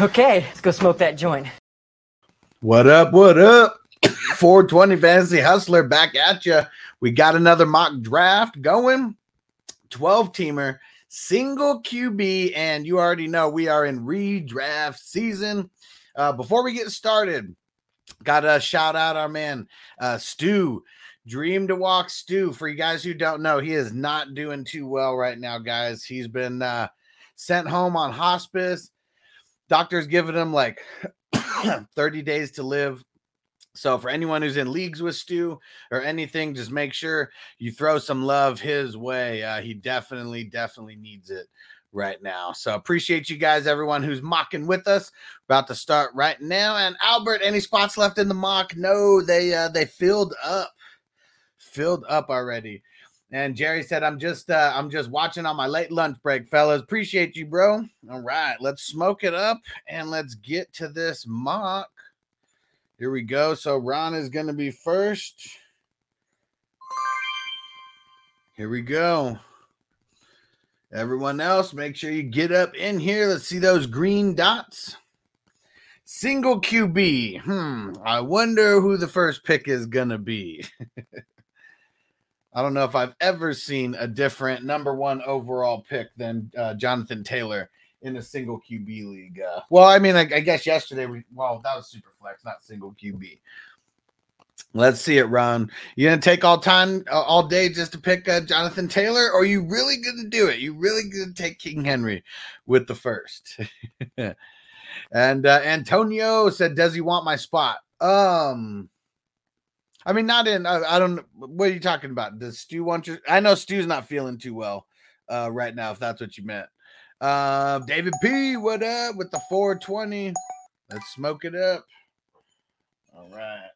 Okay, let's go smoke that joint. What up? What up? 420 Fantasy Hustler back at you. We got another mock draft going. 12 teamer, single QB, and you already know we are in redraft season. Uh, before we get started, got to shout out our man, uh, Stu. Dream to walk Stu. For you guys who don't know, he is not doing too well right now, guys. He's been uh, sent home on hospice. Doctors giving him like 30 days to live. So for anyone who's in leagues with Stu or anything, just make sure you throw some love his way. Uh, he definitely, definitely needs it right now. So appreciate you guys, everyone who's mocking with us. About to start right now. And Albert, any spots left in the mock? No, they uh, they filled up, filled up already. And Jerry said, "I'm just uh, I'm just watching on my late lunch break, fellas. Appreciate you, bro. All right, let's smoke it up and let's get to this mock." Here we go. So Ron is going to be first. Here we go. Everyone else, make sure you get up in here. Let's see those green dots. Single QB. Hmm. I wonder who the first pick is going to be. I don't know if I've ever seen a different number one overall pick than uh, Jonathan Taylor in a single QB league. Uh, well, I mean, I, I guess yesterday we well that was super flex, not single QB. Let's see it, Ron. You gonna take all time, uh, all day, just to pick uh, Jonathan Taylor, or you really gonna do it? You really gonna take King Henry with the first? and uh, Antonio said, "Does he want my spot?" Um, I mean, not in. I, I don't. What are you talking about? Does Stu want your? I know Stu's not feeling too well uh, right now. If that's what you meant. Uh, David P, what up with the 420? Let's smoke it up. All right.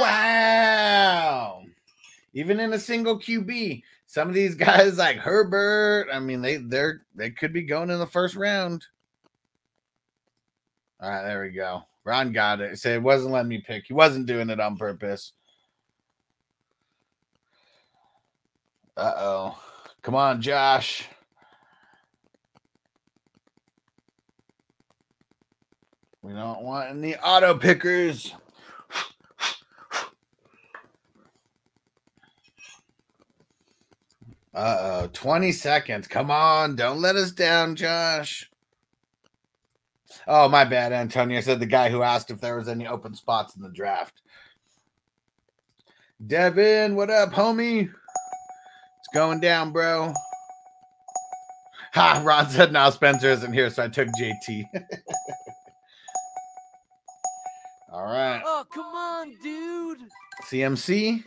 Wow. Even in a single QB, some of these guys like Herbert, I mean, they they're they could be going in the first round. All right, there we go. Ron got it. Say it wasn't letting me pick. He wasn't doing it on purpose. Uh oh. Come on, Josh. We don't want any auto pickers. Uh oh, 20 seconds. Come on, don't let us down, Josh. Oh, my bad, Antonio. said the guy who asked if there was any open spots in the draft. Devin, what up, homie? It's going down, bro. Ha, Ron said now Spencer isn't here, so I took JT. All right. Oh, come on, dude. CMC.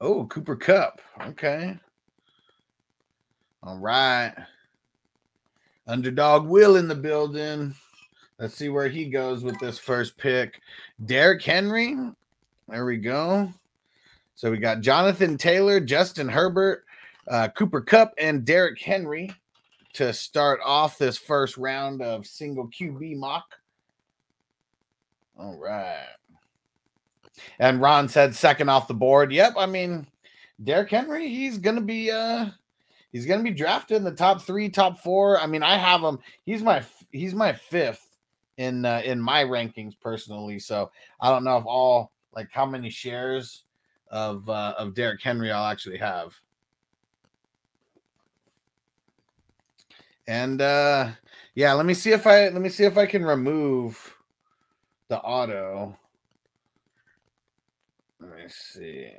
Oh, Cooper Kupp. Okay. All right. Underdog Will in the building. Let's see where he goes with this first pick. Derrick Henry. There we go. So we got Jonathan Taylor, Justin Herbert, uh, Cooper Kupp, and Derrick Henry to start off this first round of single QB mock. All right. And Ron said second off the board. Yep, I mean Derrick Henry, he's gonna be uh he's gonna be drafted in the top three, top four. I mean, I have him, he's my he's my fifth in uh, in my rankings personally. So I don't know if all like how many shares of uh, of Derrick Henry I'll actually have. And uh yeah, let me see if I let me see if I can remove the auto. Let me see.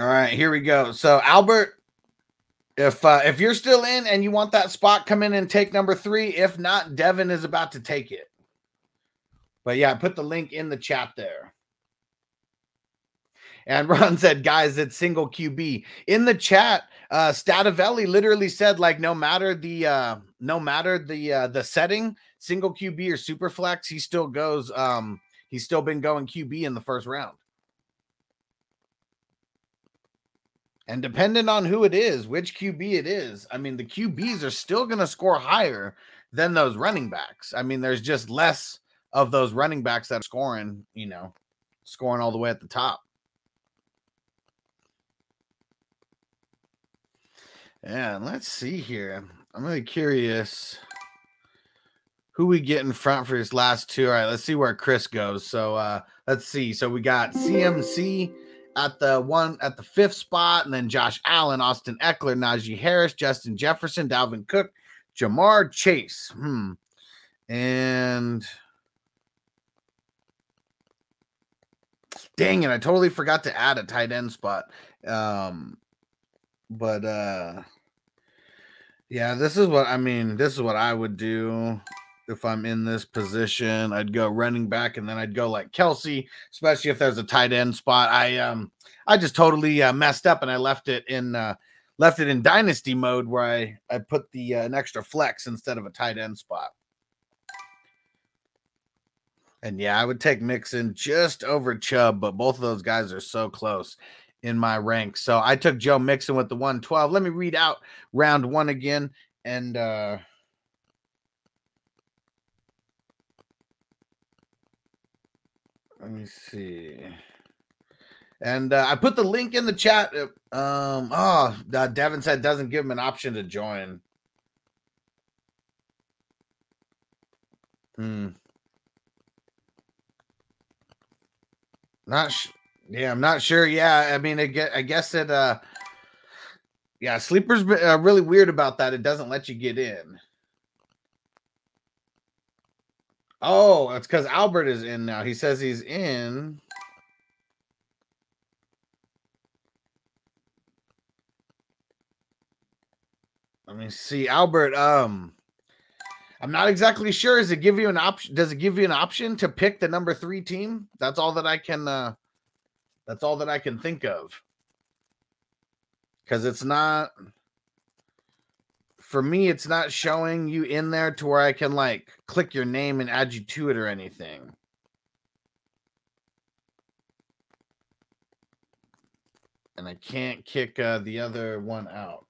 All right, here we go. So Albert, if uh, if you're still in and you want that spot, come in and take number three. If not, Devin is about to take it. But yeah, put the link in the chat there. And Ron said, guys, it's single QB. In the chat, uh Stativelli literally said, like, no matter the uh no matter the uh the setting, single QB or super flex, he still goes um he's still been going QB in the first round. And depending on who it is, which QB it is, I mean, the QBs are still going to score higher than those running backs. I mean, there's just less of those running backs that are scoring, you know, scoring all the way at the top. Yeah, and let's see here. I'm really curious who we get in front for his last two. All right, let's see where Chris goes. So uh let's see. So we got CMC at the one at the fifth spot, and then Josh Allen, Austin Ekeler, Najee Harris, Justin Jefferson, Dalvin Cook, Ja'Marr Chase. Hmm. And dang it, I totally forgot to add a tight end spot. Um, but uh yeah, this is what I mean. This is what I would do if I'm in this position. I'd go running back and then I'd go like Kelce, especially if there's a tight end spot. I um I just totally uh, messed up and I left it in uh left it in dynasty mode where I I put the uh, an extra flex instead of a tight end spot. And yeah, I would take Mixon just over Chubb, but both of those guys are so close in my ranks. So I took Joe Mixon with the 112. Let me read out round one again. And uh let me see. And uh, I put the link in the chat. uh, Um, oh, uh, Devin said doesn't give him an option to join. Hmm. Not sh- yeah, I'm not sure. Yeah, I mean, I get, I guess it. Uh, yeah, sleepers uh, really weird about that. It doesn't let you get in. Oh, it's because Albert is in now. He says he's in. Let me see, Albert. Um, I'm not exactly sure. Does it give you an option? Does it give you an option to pick the number three team? That's all that I can. uh That's all that I can think of. Because it's not. For me, it's not showing you in there to where I can like click your name and add you to it or anything. And I can't kick uh, the other one out.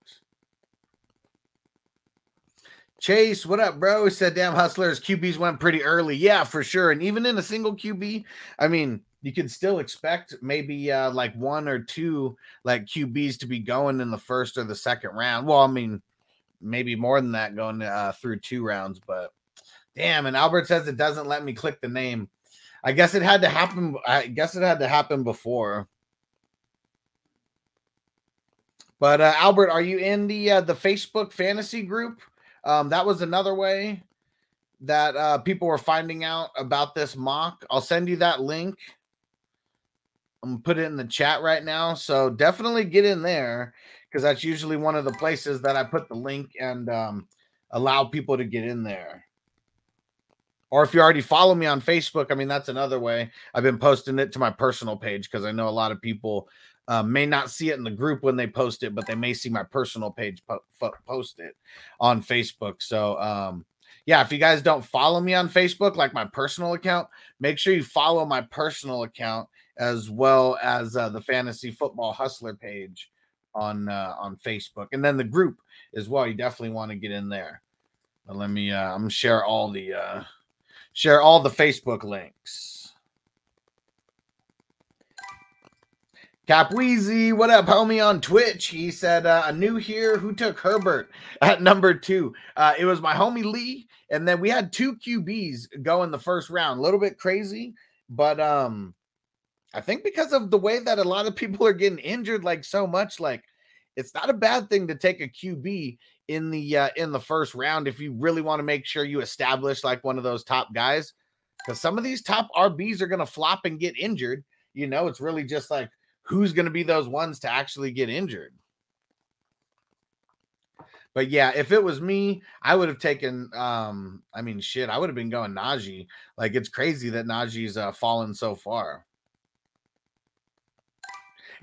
Chase, what up, bro? Said, damn, hustlers, QBs went pretty early. Yeah, for sure. And even in a single QB, I mean, you can still expect maybe uh, like one or two like QBs to be going in the first or the second round. Well, I mean, maybe more than that going uh, through two rounds, but damn. And Albert says it doesn't let me click the name. I guess it had to happen. I guess it had to happen before. But uh, Albert, are you in the uh, the Facebook fantasy group? Um, that was another way that uh, people were finding out about this mock. I'll send you that link. I'm gonna put it in the chat right now. So definitely get in there because that's usually one of the places that I put the link and um, allow people to get in there. Or if you already follow me on Facebook, I mean, that's another way. I've been posting it to my personal page because I know a lot of people uh, may not see it in the group when they post it, but they may see my personal page po- fo- post it on Facebook. So, um, yeah, if you guys don't follow me on Facebook, like my personal account, make sure you follow my personal account as well as uh, the Fantasy Football Hustler page on uh, on Facebook, and then the group as well. You definitely want to get in there. But let me uh I'm share all the uh share all the Facebook links. Capweezy, what up, homie? On Twitch, he said, uh, "A new here. Who took Herbert at number two? Uh, it was my homie Lee, and then we had two QBs go in the first round. A little bit crazy, but um, I think because of the way that a lot of people are getting injured, like so much, like it's not a bad thing to take a QB in the uh, in the first round if you really want to make sure you establish like one of those top guys. Because some of these top RBs are going to flop and get injured. You know, it's really just like who's going to be those ones to actually get injured. But yeah, if it was me, I would have taken. Um, I mean, shit, I would have been going Najee. Like it's crazy that Najee's uh, fallen so far.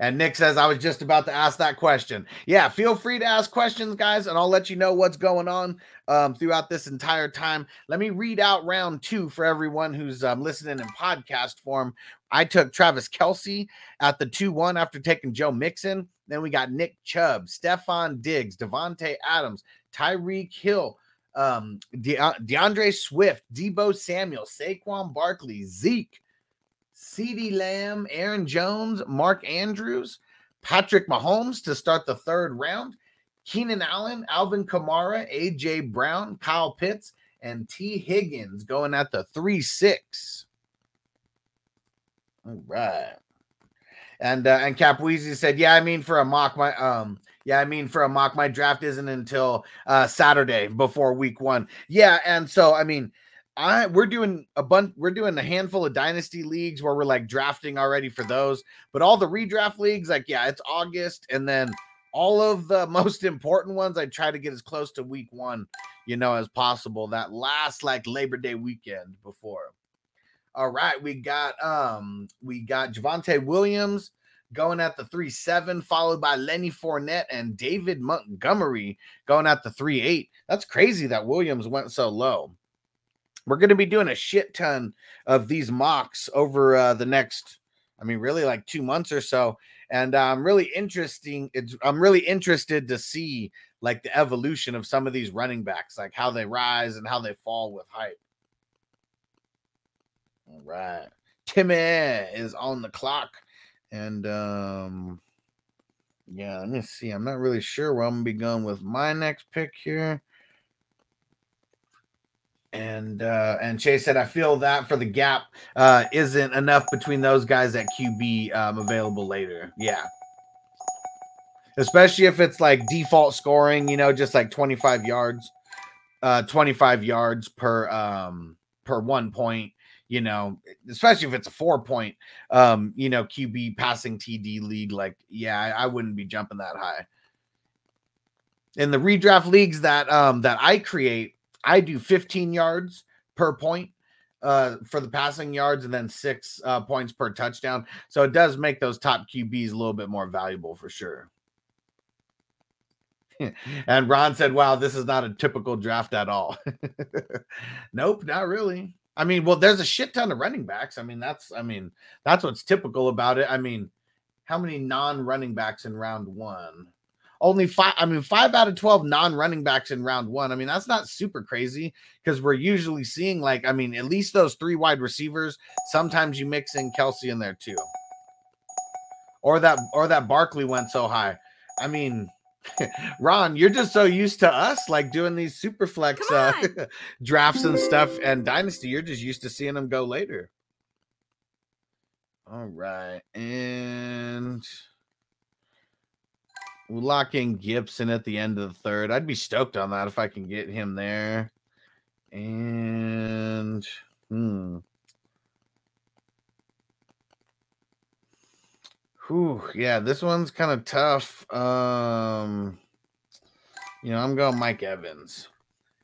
And Nick says, I was just about to ask that question. Yeah, feel free to ask questions, guys, and I'll let you know what's going on um, throughout this entire time. Let me read out round two for everyone who's um, listening in podcast form. I took Travis Kelce at the 2 1 after taking Joe Mixon. Then we got Nick Chubb, Stefon Diggs, Davante Adams, Tyreek Hill, um, De- DeAndre Swift, Deebo Samuel, Saquon Barkley, Zeke, CeeDee Lamb, Aaron Jones, Mark Andrews, Patrick Mahomes to start the third round, Keenan Allen, Alvin Kamara, AJ Brown, Kyle Pitts, and Tee Higgins going at the 3 6. All right. And uh, and Capweezy said, "Yeah, I mean for a mock my um yeah, I mean for a mock my draft isn't until uh Saturday before week 1." Yeah, and so I mean I we're doing a bunch we're doing a handful of dynasty leagues where we're like drafting already for those, but all the redraft leagues like yeah, it's August and then all of the most important ones I try to get as close to week 1, you know, as possible that last like Labor Day weekend before. All right, we got um we got Javonte Williams going at the 3-7, followed by Lenny Fournette and David Montgomery going at the 3-8. That's crazy that Williams went so low. We're going to be doing a shit ton of these mocks over uh, the next, I mean, really like two months or so. And I'm really interesting. It's I'm really interested to see like the evolution of some of these running backs, like how they rise and how they fall with hype. All right. Timmy is on the clock. And um yeah, let me see. I'm not really sure where I'm gonna be going with my next pick here. And uh and Chase said, I feel that for the gap uh isn't enough between those guys at QB um available later. Yeah. Especially if it's like default scoring, you know, just like 25 yards, uh 25 yards per um per one point you know, especially if it's a four point, um, you know, QB passing TD league, like, yeah, I, I wouldn't be jumping that high. In the redraft leagues that um that I create, I do 15 yards per point uh for the passing yards and then six uh points per touchdown. So it does make those top QBs a little bit more valuable for sure. and Ron said, Wow, this is not a typical draft at all. nope, not really. I mean, well, there's a shit ton of running backs. I mean, that's I mean, that's what's typical about it. I mean, how many non-running backs in round one? Only five. I mean, five out of twelve non-running backs in round one. I mean, that's not super crazy because we're usually seeing like, I mean, at least those three wide receivers. Sometimes you mix in Kelce in there too, or that or that Barkley went so high. I mean, Ron, you're just so used to us like doing these super flex uh, drafts and stuff and dynasty. You're just used to seeing them go later. All right. And lock in Gibson at the end of the third. I'd be stoked on that if I can get him there. And hmm. Whew, yeah, this one's kind of tough. Um, you know, I'm going Mike Evans.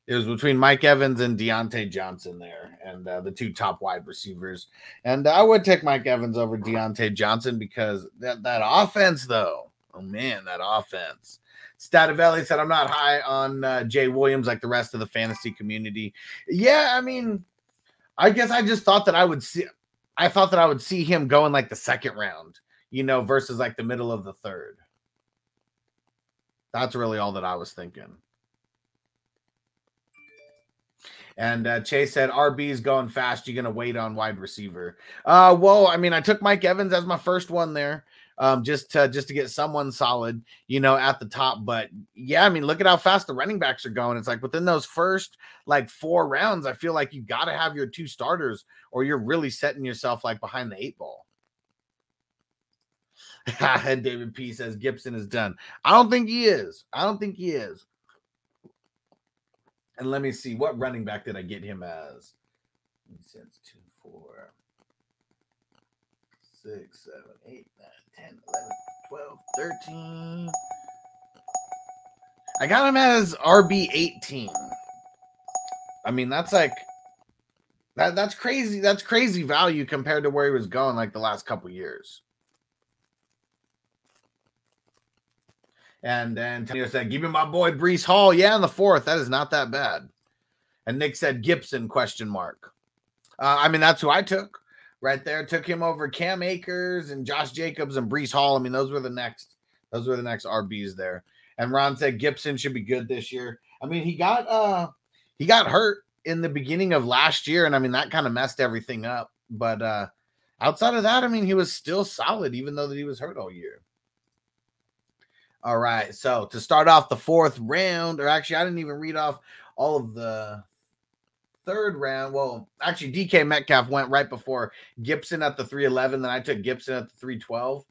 It was between Mike Evans and Diontae Johnson there, and uh, the two top wide receivers. And I would take Mike Evans over Diontae Johnson because that that offense, though, oh man, that offense. Stativelli said, "I'm not high on uh, Jay Williams like the rest of the fantasy community." Yeah, I mean, I guess I just thought that I would see. I thought that I would see him go in like the second round you know, versus like the middle of the third. That's really all that I was thinking. And uh, Chase said, RB's going fast. You're going to wait on wide receiver. Uh, well, I mean, I took Mike Evans as my first one there um, just to just to get someone solid, you know, at the top. But yeah, I mean, look at how fast the running backs are going. It's like within those first like four rounds, I feel like you got to have your two starters, or you're really setting yourself like behind the eight ball. and David P says Gibson is done. I don't think he is. I don't think he is. And let me see what running back did I get him as? Since two, four, six, seven, eight, 10, 11, 12, 13. I got him as RB 18. I mean, that's like that that's crazy. That's crazy value compared to where he was going like the last couple years. And then Antonio said, "Give me my boy Breece Hall." Yeah, in the fourth, that is not that bad. And Nick said Gibson question mark. Uh, I mean, that's who I took right there. Took him over Cam Akers and Josh Jacobs and Breece Hall. I mean, those were the next. Those were the next RBs there. And Ron said Gibson should be good this year. I mean, he got uh he got hurt in the beginning of last year, and I mean that kind of messed everything up. But uh outside of that, I mean, he was still solid, even though that he was hurt all year. All right. So to start off the fourth round, or actually, I didn't even read off all of the third round. Well, actually, DK Metcalf went right before Gibson at the 311. Then I took Gibson at the 312.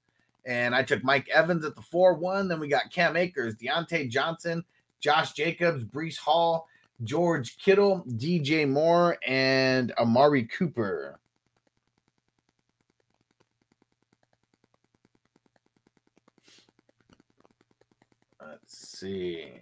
And I took Mike Evans at the 4 1. Then we got Cam Akers, Diontae Johnson, Josh Jacobs, Breece Hall, George Kittle, DJ Moore, and Amari Cooper. Let's see.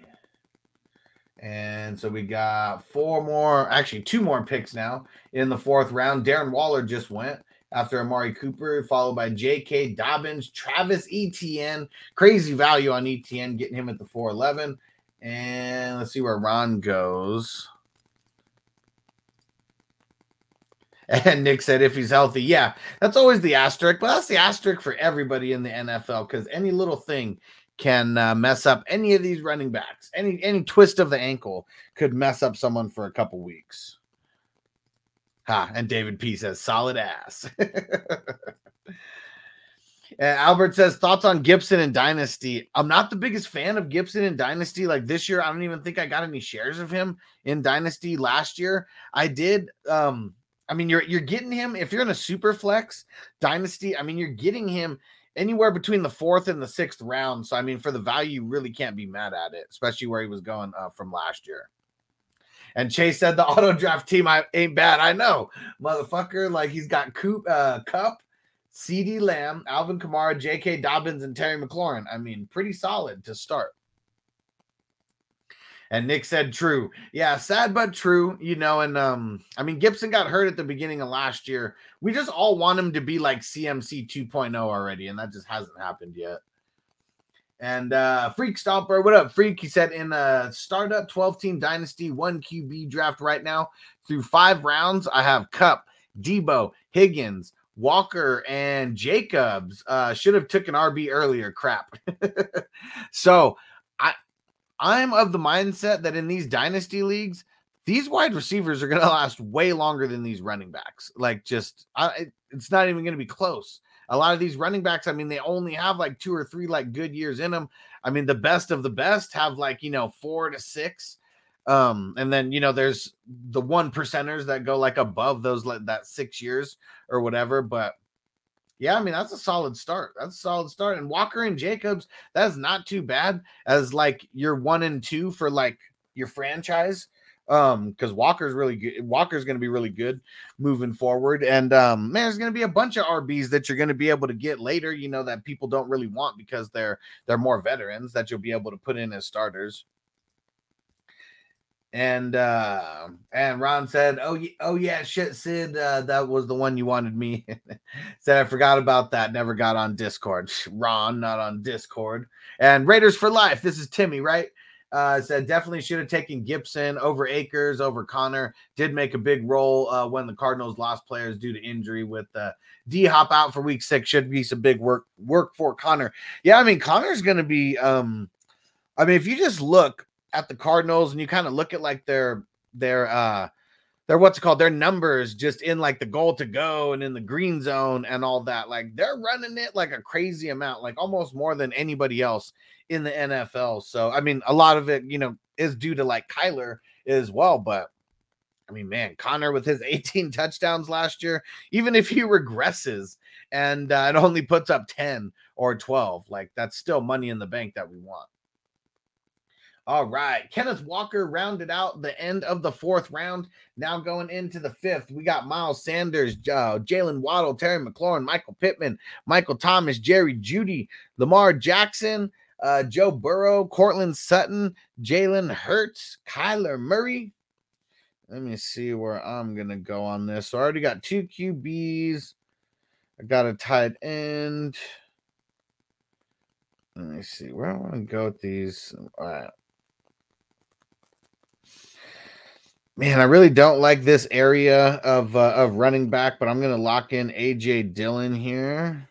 And so we got four more, actually two more picks now in the fourth round. Darren Waller just went after Amari Cooper, followed by J.K. Dobbins, Travis Etienne. Crazy value on Etienne, getting him at the 411. And let's see where Ron goes. And Nick said, if he's healthy, yeah, that's always the asterisk, but that's the asterisk for everybody in the NFL because any little thing can uh, mess up any of these running backs. Any any twist of the ankle could mess up someone for a couple weeks. Ha! And David P says, solid ass. Albert says thoughts on Gibson and Dynasty. I'm not the biggest fan of Gibson and Dynasty. Like this year, I don't even think I got any shares of him in Dynasty last year. I did. Um, I mean, you're you're getting him if you're in a super flex Dynasty. I mean, you're getting him anywhere between the fourth and the sixth round. So I mean, for the value, you really can't be mad at it, especially where he was going uh, from last year. And Chase said the auto draft team I, ain't bad. I know, motherfucker. Like he's got Coop, uh, Kupp, CeeDee Lamb, Alvin Kamara, J.K. Dobbins, and Terry McLaurin. I mean, pretty solid to start. And Nick said true. Yeah, sad but true, you know. And um, I mean, Gibson got hurt at the beginning of last year. We just all want him to be like CMC 2.0 already, and that just hasn't happened yet. And uh Freak Stomper, what up, Freak? He said in a startup 12 team dynasty, one QB draft right now through five rounds. I have Kupp, Deebo, Higgins, Walker, and Jacobs. Uh should have took an RB earlier. Crap. so I'm of the mindset that in these dynasty leagues, these wide receivers are going to last way longer than these running backs. Like, just I, it's not even going to be close. A lot of these running backs, I mean, they only have like two or three like good years in them. I mean, the best of the best have like you know four to six, um, and then you know there's the one percenters that go like above those like that six years or whatever. But yeah, I mean that's a solid start. That's a solid start. And Walker and Jacobs, that's not too bad as like your one and two for like your franchise. Um, because Walker's really good. Walker's gonna be really good moving forward. And um, man, there's gonna be a bunch of RBs that you're gonna be able to get later, you know, that people don't really want because they're they're more veterans that you'll be able to put in as starters. And uh and Ron said, "Oh, oh yeah, shit, Sid, uh, that was the one you wanted me." said I forgot about that. Never got on Discord. Ron, not on Discord. And Raiders for life. This is Timmy, right? Uh, said definitely should have taken Gibson over Akers over Conner. Did make a big role uh, when the Cardinals lost players due to injury with uh, D Hop out for Week Six. Should be some big work work for Conner. Yeah, I mean Conner's going to be. Um, I mean, if you just look at the Cardinals and you kind of look at like their their uh their what's called their numbers just in like the goal to go and in the green zone and all that like they're running it like a crazy amount like almost more than anybody else in the NFL so I mean a lot of it you know is due to like Kyler as well but I mean man Conner with his 18 touchdowns last year even if he regresses and uh, it only puts up 10 or 12 like that's still money in the bank that we want all right. Kenneth Walker rounded out the end of the fourth round. Now going into the fifth, we got Miles Sanders, uh, Jaylen Waddle, Terry McLaurin, Michael Pittman, Michael Thomas, Jerry Jeudy, Lamar Jackson, uh, Joe Burrow, Courtland Sutton, Jalen Hurts, Kyler Murray. Let me see where I'm going to go on this. So I already got two QBs. I got a tight end. Let me see where I want to go with these. All right. Man, I really don't like this area of uh, of running back, but I'm going to lock in AJ Dillon here.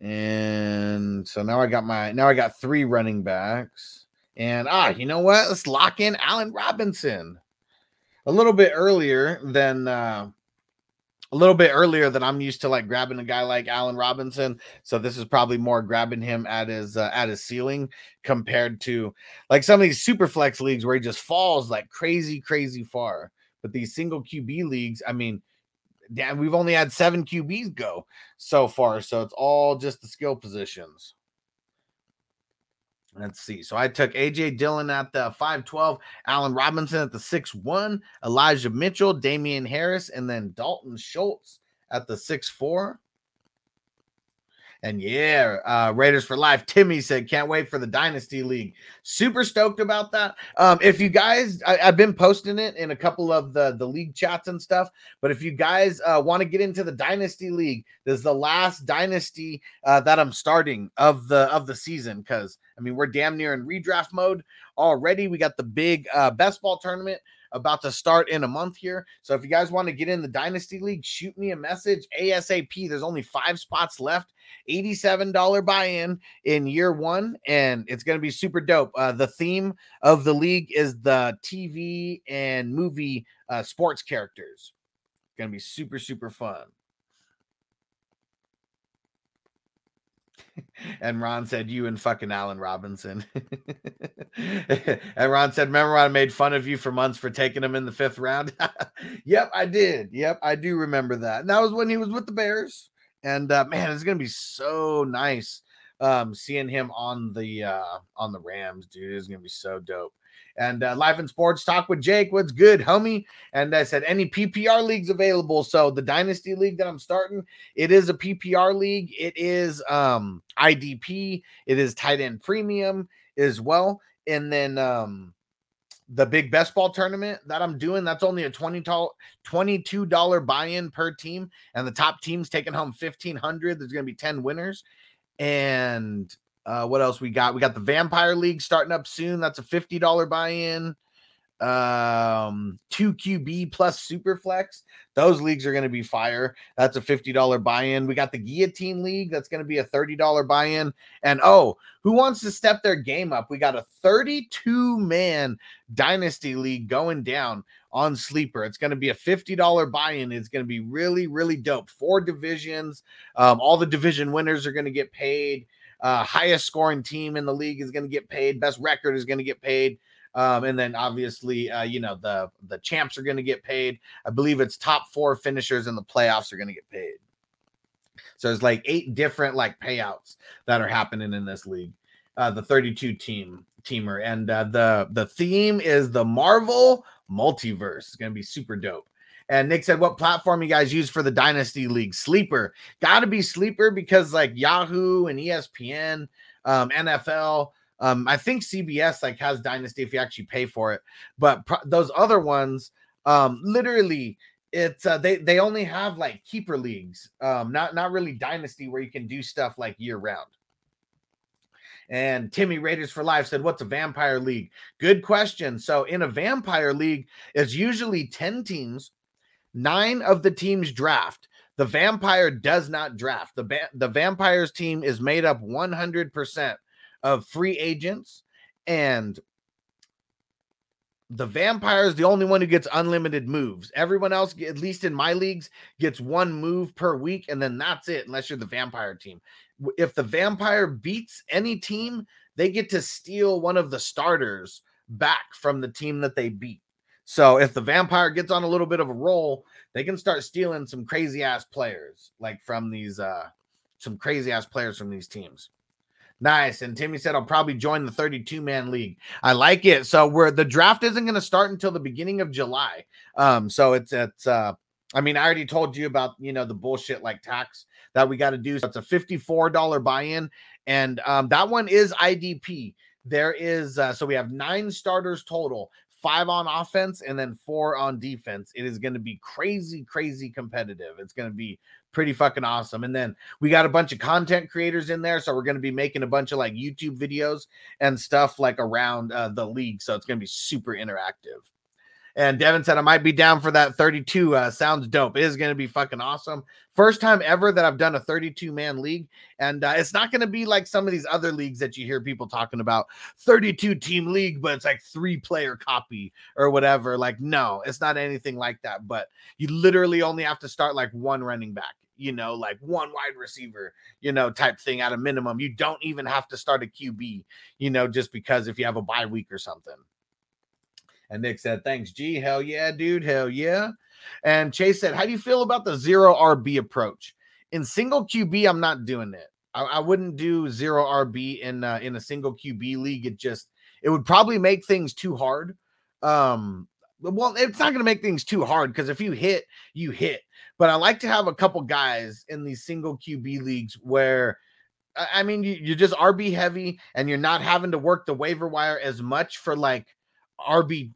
And so now I got my now I got three running backs. And ah, you know what? Let's lock in Allen Robinson. A little bit earlier than uh a little bit earlier than I'm used to like grabbing a guy like Allen Robinson. So this is probably more grabbing him at his uh, at his ceiling compared to like some of these super flex leagues where he just falls like crazy, crazy far. But these single QB leagues, I mean, damn, we've only had seven QBs go so far. So it's all just the skill positions. Let's see. So I took AJ Dillon at the 512, Allen Robinson at the 6-1, Elijah Mitchell, Damien Harris, and then Dalton Schultz at the 6-4. And yeah, uh, Raiders for life. Timmy said, "Can't wait for the Dynasty League." Super stoked about that. Um, if you guys, I, have been posting it in a couple of the the league chats and stuff. But if you guys uh, want to get into the Dynasty League, this is the last Dynasty uh, that I'm starting of the of the season because I mean we're damn near in redraft mode already. We got the big uh, best ball tournament about to start in a month here. So if you guys want to get in the Dynasty League, shoot me a message ASAP. There's only five spots left. $87 buy-in in year one, and it's going to be super dope. Uh, the theme of the league is the TV and movie uh, sports characters. Going to be super, super fun. and Ron said, You and fucking Allen Robinson. and Ron said, Remember I made fun of you for months for taking him in the fifth round? yep, I did. Yep, I do remember that. And that was when he was with the Bears. And uh, man, it's gonna be so nice um seeing him on the uh on the Rams, dude. It's gonna be so dope. And uh, live in sports talk with Jake. What's good, homie? And I said, any PPR leagues available? So the Dynasty League that I'm starting, it is a PPR league. It is um IDP. It is tight end premium as well. And then um the big best ball tournament that I'm doing, that's only a 20 $22 buy-in per team. And the top team's taking home 1500. There's gonna be 10 winners. And uh, what else we got? We got the Vampire League starting up soon. That's a $50 buy-in. Um, 2QB plus Superflex. Those leagues are going to be fire. That's a $50 buy-in. We got the Guillotine League. That's going to be a $30 buy-in. And oh, who wants to step their game up? We got a 32-man Dynasty League going down on Sleeper. It's going to be a $50 buy-in. It's going to be really, really dope. Four divisions. Um, all the division winners are going to get paid. Uh, highest scoring team in the league is going to get paid. Best record is going to get paid. Um, and then obviously, uh, you know, the the champs are going to get paid. I believe it's top four finishers in the playoffs are going to get paid. So there's like eight different like payouts that are happening in this league. Uh, the 32 team teamer, and uh, the the theme is the Marvel multiverse. It's going to be super dope. And Nick said, What platform you guys use for the Dynasty League? Sleeper. Gotta be Sleeper because like Yahoo and ESPN, um, NFL, um, I think CBS like has Dynasty if you actually pay for it. But pro- those other ones, um, literally, it's uh, they they only have like keeper leagues, um, not not really Dynasty where you can do stuff like year round. And Timmy Raiders for Life said, What's a vampire league? Good question. So, in a vampire league, it's usually 10 teams Nine of the teams draft. The vampire does not draft. The, ba- the vampires team is made up 100% of free agents and the vampire is the only one who gets unlimited moves. Everyone else, at least in my leagues, gets one move per week, and then that's it, unless you're the vampire team. If the vampire beats any team, they get to steal one of the starters back from the team that they beat. So if the vampire gets on a little bit of a roll, they can start stealing some crazy ass players, like from these uh some crazy ass players from these teams. Nice. And Timmy said, I'll probably join the 32 man league. I like it. So we're the draft isn't going to start until the beginning of July. Um, so it's it's uh I mean, I already told you about you know the bullshit like tax that we got to do. So it's a $54 buy-in, and um that one is IDP. There is uh so we have nine starters total, five on offense and then four on defense. It is going to be crazy, crazy competitive. It's going to be pretty fucking awesome. And then we got a bunch of content creators in there. So we're going to be making a bunch of like YouTube videos and stuff like around uh, the league. So it's going to be super interactive. And Devin said, I might be down for that 32. Uh, sounds dope. It is going to be fucking awesome. First time ever that I've done a 32 man league. And uh, it's not going to be like some of these other leagues that you hear people talking about 32 team league, but it's like three player copy or whatever. Like, no, it's not anything like that. But you literally only have to start like one running back, you know, like one wide receiver, you know, type thing at a minimum. You don't even have to start a QB, you know, just because if you have a bye week or something. And Nick said, Thanks, G. Hell yeah, dude. Hell yeah. And Chase said, How do you feel about the zero RB approach? In single QB, I'm not doing it. I, I wouldn't do zero RB in uh, in a single QB league. It just it would probably make things too hard. Um, well, it's not going to make things too hard because if you hit, you hit. But I like to have a couple guys in these single QB leagues where I mean, you, you're just RB heavy and you're not having to work the waiver wire as much for like RB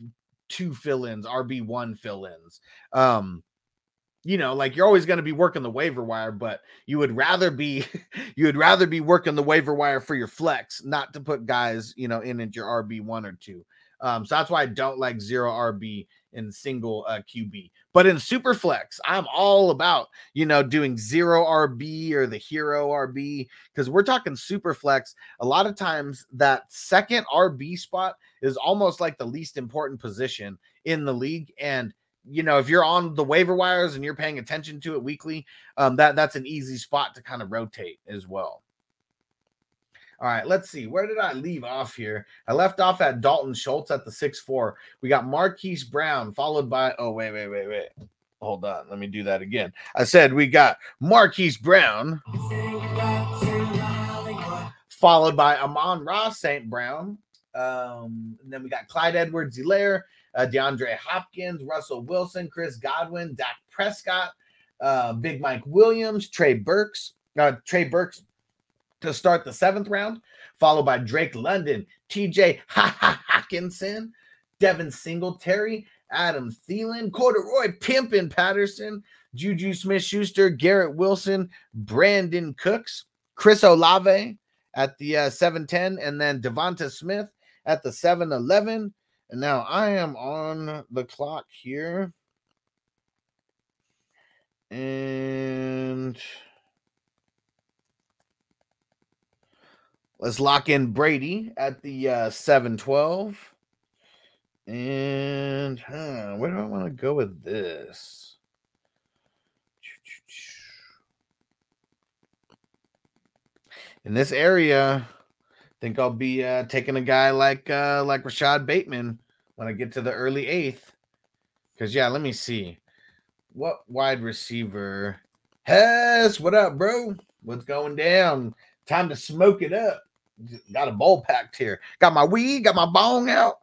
two fill ins, RB one fill ins. Um, you know, like you're always going to be working the waiver wire, but you would rather be you would rather be working the waiver wire for your flex, not to put guys, you know, in at your RB one or two. Um, so that's why I don't like zero RB in single uh, QB. But in super flex, I'm all about you know doing zero RB or the hero RB because we're talking super flex. A lot of times that second RB spot is almost like the least important position in the league, and you know if you're on the waiver wires and you're paying attention to it weekly, um, that that's an easy spot to kind of rotate as well. All right, let's see. Where did I leave off here? I left off at Dalton Schultz at the six four. We got Marquise Brown, followed by oh wait, wait, wait, wait. Hold on, let me do that again. I said we got Marquise Brown, followed by Amon-Ra St. Brown. Um, and then we got Clyde Edwards Helaire, uh, DeAndre Hopkins, Russell Wilson, Chris Godwin, Dak Prescott, uh, Big Mike Williams, Trey Burks, uh, Trey Burks to start the seventh round, followed by Drake London, TJ Hockenson, Devin Singletary, Adam Thielen, Corduroy Pimpin Patterson, Juju Smith Schuster, Garrett Wilson, Brandin Cooks, Chris Olave at the uh, 710, and then Devonta Smith at the 711. And now I am on the clock here. And let's lock in Brady at the uh, 712. And huh, where do I want to go with this? In this area, I think I'll be uh, taking a guy like uh, like Rashod Bateman when I get to the early eighth. Because yeah, let me see. What wide receiver? Hess, what up, bro? What's going down? Time to smoke it up. Got a bowl packed here. Got my weed, got my bong out.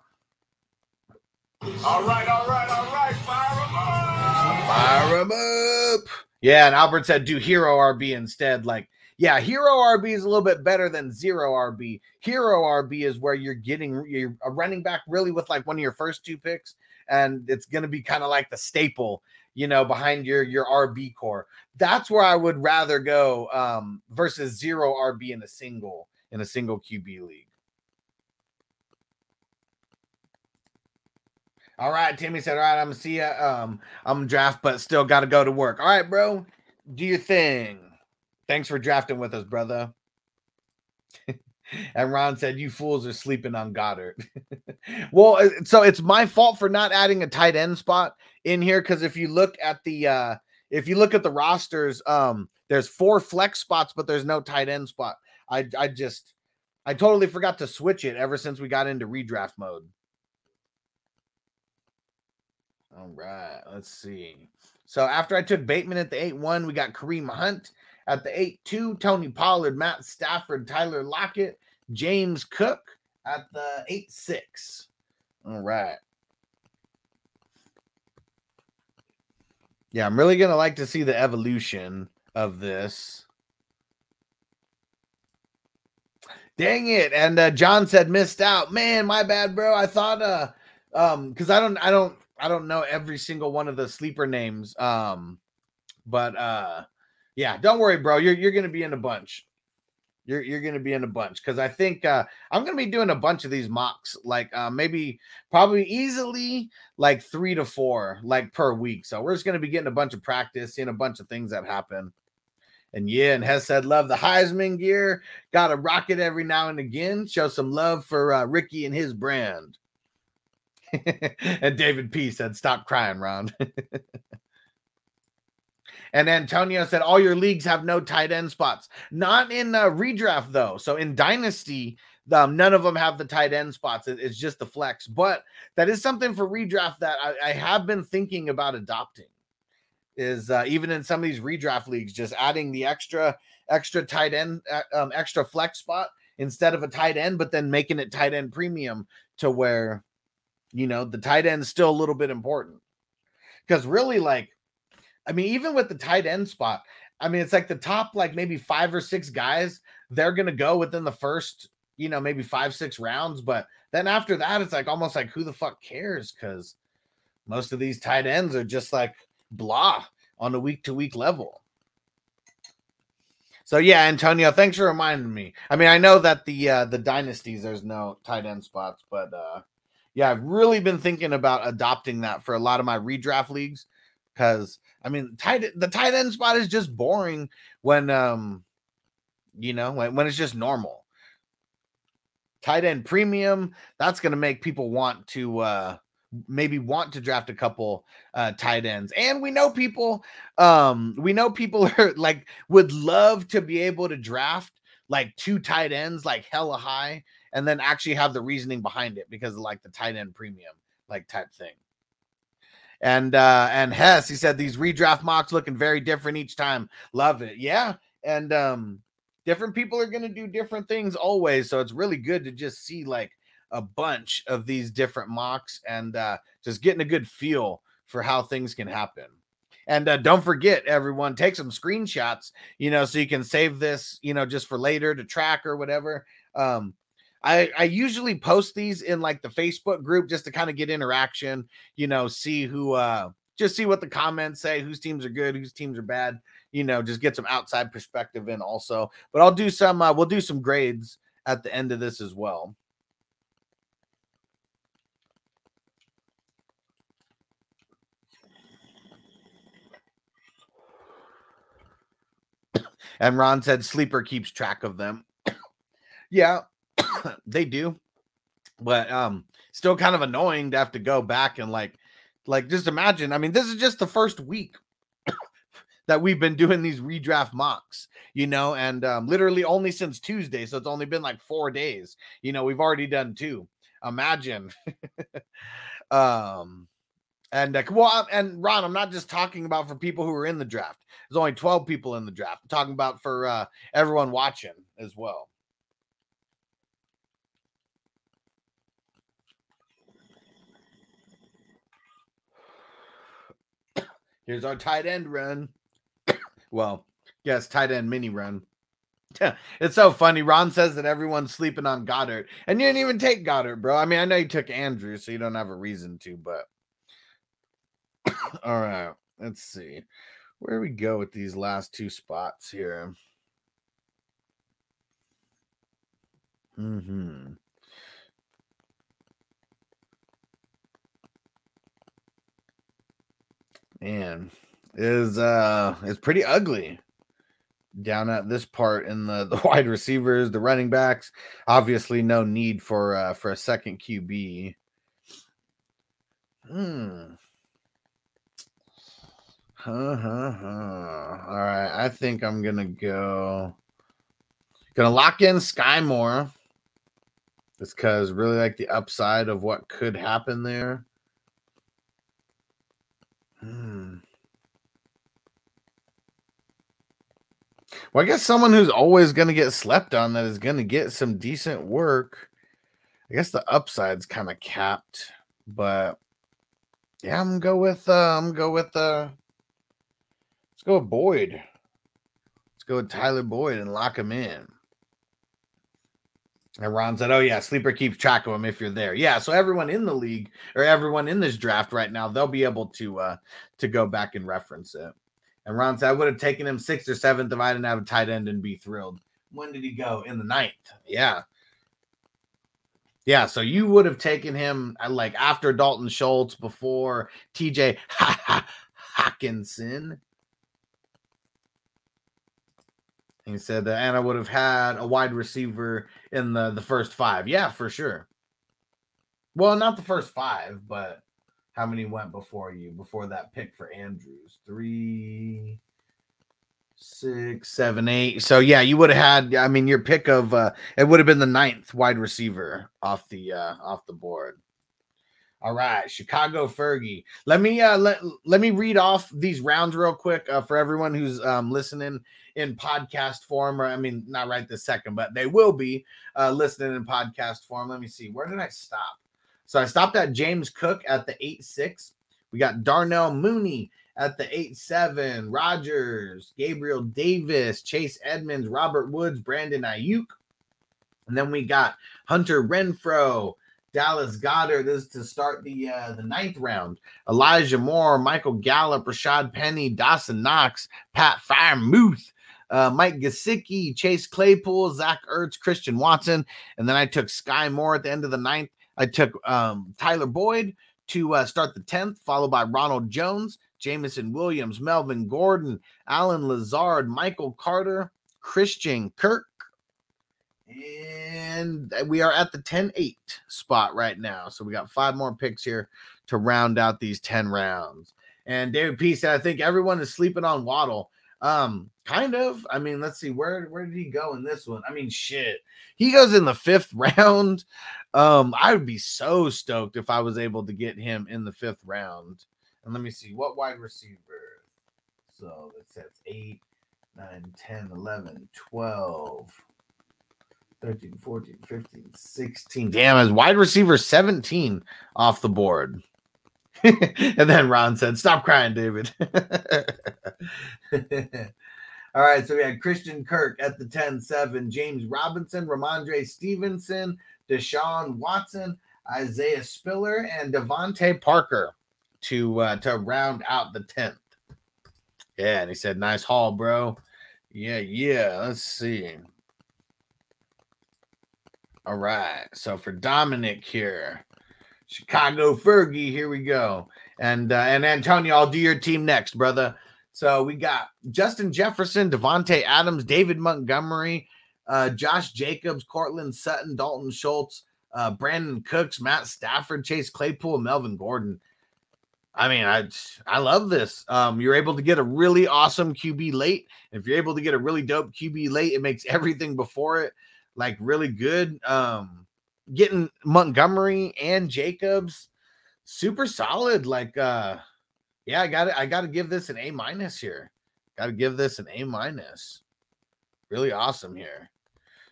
All right, all right, all right. Fire 'em up. Fire him up. Yeah, and Albert said do hero RB instead. Like, yeah, hero RB is a little bit better than zero RB. Hero RB is where you're getting you're a running back really with like one of your first two picks, and it's gonna be kind of like the staple, you know, behind your your RB core. That's where I would rather go um versus zero RB in a single in a single QB league. All right, Timmy said, All right, I'm gonna see ya. Um, I'm draft, but still gotta go to work. All right, bro. Do your thing. Thanks for drafting with us, brother. and Ron said, "You fools are sleeping on Goedert." well, uh, so it's my fault for not adding a tight end spot in here because if you look at the uh if you look at the rosters, um, there's four flex spots, but there's no tight end spot. I I just I totally forgot to switch it ever since we got into redraft mode. All right, let's see. So after I took Bateman at the 8 1, we got Kareem Hunt at the 8 2, Tony Pollard, Matt Stafford, Tyler Lockett, James Cook at the 8 6. All right. Yeah, I'm really going to like to see the evolution of this. Dang it. And uh, John said missed out. Man, my bad, bro. I thought uh um because I don't I don't I don't know every single one of the sleeper names. Um, but uh, yeah, don't worry, bro. You're you're gonna be in a bunch. You're you're gonna be in a bunch because I think uh, I'm gonna be doing a bunch of these mocks, like uh, maybe probably easily like three to four, like per week. So we're just gonna be getting a bunch of practice, seeing a bunch of things that happen. And yeah, and Hess said, love the Heisman gear. Got to rock it every now and again. Show some love for uh, Ricky and his brand. and David P said, Stop crying, Ron. and Antonio said, All your leagues have no tight end spots. Not in uh, redraft, though. So in Dynasty, um, none of them have the tight end spots. It, it's just the flex. But that is something for redraft that I, I have been thinking about adopting. Is uh, even in some of these redraft leagues, just adding the extra, extra tight end, uh, um, extra flex spot instead of a tight end, but then making it tight end premium to where you know, the tight end's still a little bit important. Because really, like, I mean, even with the tight end spot, I mean, it's like the top, like maybe five or six guys, they're to go within the first, you know, maybe five, six rounds. But then after that, it's like almost like who the fuck cares? Because most of these tight ends are just like blah on a week to week level. So yeah, Antonio, thanks for reminding me. I mean, I know that the uh the dynasties there's no tight end spots, but uh yeah, I've really been thinking about adopting that for a lot of my redraft leagues because I mean, tight the tight end spot is just boring when um you know when, when it's just normal. Tight end premium, that's gonna make people want to uh maybe want to draft a couple uh tight ends. And we know people um we know people are like would love to be able to draft like two tight ends like hella high and then actually have the reasoning behind it because of like the tight end premium like type thing. And uh and Hess, he said these redraft mocks looking very different each time. Love it. Yeah. And um different people are gonna do different things always. So it's really good to just see like a bunch of these different mocks and uh just getting a good feel for how things can happen. And uh, don't forget, everyone, take some screenshots, you know, so you can save this, you know, just for later to track or whatever. Um, I, I usually post these in like the Facebook group just to kind of get interaction, you know, see who uh just see what the comments say, whose teams are good, whose teams are bad, you know, just get some outside perspective in also. But I'll do some uh, we'll do some grades at the end of this as well. And Ron said sleeper keeps track of them. yeah, they do. But um still kind of annoying to have to go back and like like just imagine. I mean, this is just the first week that we've been doing these redraft mocks, you know, and um, literally only since Tuesday. So it's only been like four days. You know, we've already done two. Imagine. um, and uh, well, and Ron, I'm not just talking about for people who are in the draft. There's only 12 people in the draft. I'm talking about for uh, everyone watching as well. Here's our tight end run. well, yes, tight end mini run. it's so funny. Ron says that everyone's sleeping on Goedert, and you didn't even take Goedert, bro. I mean, I know you took Andrew, so you don't have a reason to, but all right, let's see where we go with these last two spots here. Hmm. Man, is uh, it's pretty ugly. down at this part in the the wide receivers, the running backs. Obviously, no need for uh, for a second QB. Hmm. Huh, huh, huh. All right, I think I'm gonna go. Gonna lock in Skyy Moore. Just because really like the upside of what could happen there. Hmm. Well, I guess someone who's always going to get slept on that is going to get some decent work. I guess the upside's kind of capped, but yeah, I'm gonna go with uh, I'm gonna go with uh, let's go with Boyd. Let's go with Tyler Boyd and lock him in. And Ron said, "Oh yeah, sleeper keeps track of him if you're there." Yeah, so everyone in the league or everyone in this draft right now, they'll be able to uh to go back and reference it. And Ron said, "I would have taken him sixth or seventh if I didn't have a tight end and be thrilled." When did he go? In the ninth. Yeah. Yeah, so you would have taken him uh, like after Dalton Schultz, before TJ Hockenson. He said that Anna would have had a wide receiver in the the first five. Yeah, for sure. Well, not the first five, but how many went before you before that pick for Andrews? Three, six, seven, eight. So yeah, you would have had. I mean, your pick of uh, it would have been the ninth wide receiver off the uh, off the board. All right, Chicago Fergie. Let me uh let, let me read off these rounds real quick uh, for everyone who's um listening in podcast form or I mean not right this second, but they will be uh listening in podcast form. Let me see. Where did I stop? So I stopped at James Cook at the 8-6. We got Darnell Mooney at the 8-7, Rodgers, Gabriel Davis, Chase Edmonds, Robert Woods, Brandon Aiyuk. And then we got Hunter Renfrow, Dallas Goedert. This is to start the uh, the ninth round. Elijah Moore, Michael Gallup, Rashaad Penny, Dawson Knox, Pat Freiermuth, uh, Mike Gesicki, Chase Claypool, Zach Ertz, Christian Watson, and then I took Skyy Moore at the end of the ninth. I took um, Tyler Boyd to uh, start the tenth, followed by Ronald Jones, Jameson Williams, Melvin Gordon, Allen Lazard, Michael Carter, Christian Kirk, and we are at the 10 8 spot right now. So we got five more picks here to round out these 10 rounds. And David P said, I think everyone is sleeping on Waddle. Um, kind of. I mean, let's see, where where did he go in this one? I mean, shit. He goes in the fifth round. Um, I would be so stoked if I was able to get him in the fifth round. And let me see what wide receiver. So that says 8, 9, 10, 11, 12. 13, 14, 15, 16. Damn, as wide receiver 17 off the board. and then Ron said, Stop crying, David. All right, so we had Christian Kirk at the 10 7, James Robinson, Rhamondre Stevenson, Deshaun Watson, Isaiah Spiller, and DeVante Parker to uh, to round out the 10th. Yeah, and he said, Nice haul, bro. Yeah, yeah. Let's see. All right. So for Dominic here, Chicago Fergie, here we go. And uh, and Antonio, I'll do your team next, brother. So we got Justin Jefferson, Davante Adams, David Montgomery, uh, Josh Jacobs, Courtland Sutton, Dalton Schultz, uh, Brandin Cooks, Matt Stafford, Chase Claypool, Melvin Gordon. I mean, I I love this. Um, you're able to get a really awesome QB late. If you're able to get a really dope QB late, it makes everything before it like really good. Um, getting Montgomery and Jacobs, super solid. Like, uh, yeah, I got to I got to give this an A minus here. Got to give this an A minus. Really awesome here.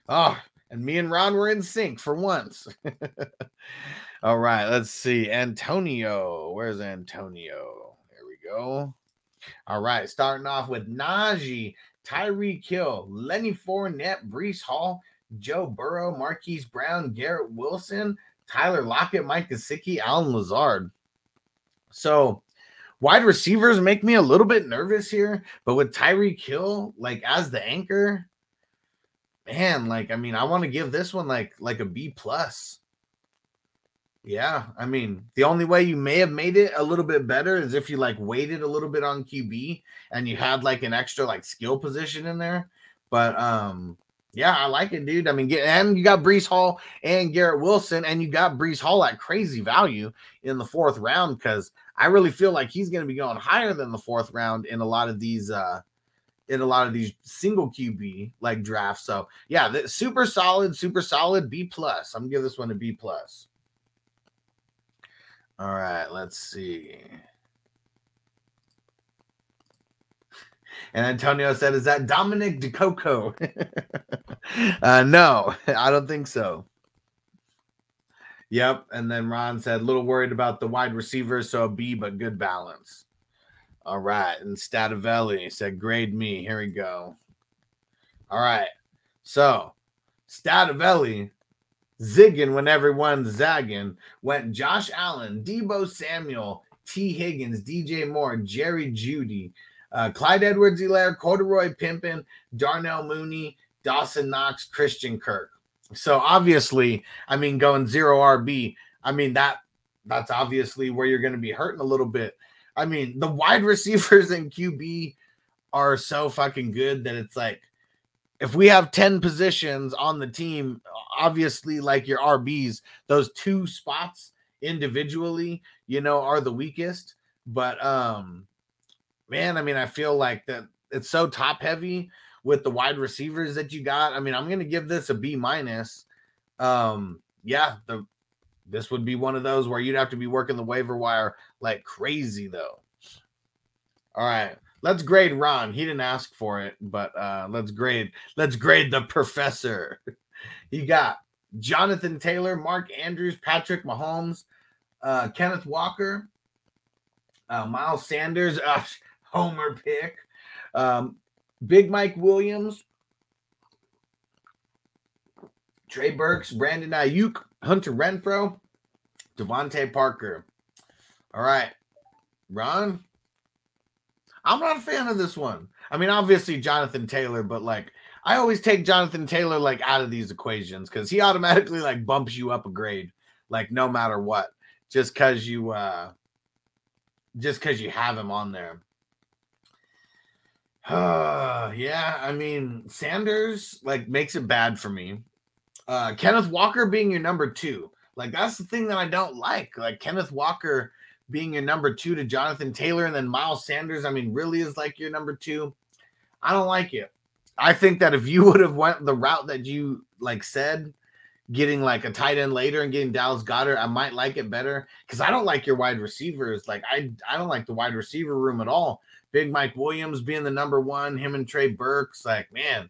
Oh, and me and Ron were in sync for once. All right, let's see. Antonio, where's Antonio? There we go. All right, starting off with Najee, Tyreek Hill, Lenny Fournette, Breece Hall, Joe Burrow, Marquise Brown, Garrett Wilson, Tyler Lockett, Mike Gesicki, Allen Lazard. So wide receivers make me a little bit nervous here, but with Tyreek Hill like as the anchor, man, like I mean, I want to give this one like like a B plus. Yeah, I mean, the only way you may have made it a little bit better is if you like waited a little bit on QB and you had like an extra like skill position in there. But um, yeah, I like it, dude. I mean, and you got Breece Hall and Garrett Wilson, and you got Breece Hall at crazy value in the fourth round because I really feel like he's going to be going higher than the fourth round in a lot of these uh in a lot of these single QB like drafts. So yeah, the, super solid, super solid B plus. I'm gonna give this one a B plus. All right, let's see. And Antonio said, "Is that Dominic DeCoco?" uh, no, I don't think so. Yep. And then Ron said, "Little worried about the wide receivers, so B, but good balance." All right. And Stativelli said, "Grade me." Here we go. All right. So Stativelli zigging when everyone's zagging went Josh Allen, Deebo Samuel, Tee Higgins, DJ Moore, Jerry Jeudy, uh, Clyde Edwards Helaire, Corduroy Pimpin, Darnell Mooney, Dawson Knox, Christian Kirk. So obviously, I mean, going zero RB, I mean that that's obviously where you're going to be hurting a little bit. I mean, the wide receivers and QB are so fucking good that it's like if we have 10 positions on the team, obviously, like your RBs, those two spots individually, you know, are the weakest. But um, man, I mean, I feel like that it's so top heavy with the wide receivers that you got. I mean, I'm gonna give this a B minus. Um, yeah, the this would be one of those where you'd have to be working the waiver wire like crazy though. All right. Let's grade Ron. He didn't ask for it, but uh let's grade let's grade the professor. You got Jonathan Taylor, Mark Andrews, Patrick Mahomes, uh Kenneth Walker, uh Miles Sanders, uh, Homer pick, um Big Mike Williams, Trey Burks, Brandon Aiyuk, Hunter Renfrow, DeVante Parker. All right, Ron. I'm not a fan of this one. I mean, obviously Jonathan Taylor, but like I always take Jonathan Taylor like out of these equations because he automatically like bumps you up a grade, like no matter what, just because you uh just because you have him on there. Uh, yeah, I mean Sanders like makes it bad for me. Uh, Kenneth Walker being your number two, like that's the thing that I don't like. Like Kenneth Walker being your number two to Jonathan Taylor, and then Miles Sanders. I mean, really is like your number two. I don't like it. I think that if you would have went the route that you like said, getting like a tight end later and getting Dallas Goedert, I might like it better because I don't like your wide receivers. Like I, I don't like the wide receiver room at all. Big Mike Williams being the number one, him and Trey Burks. Like man,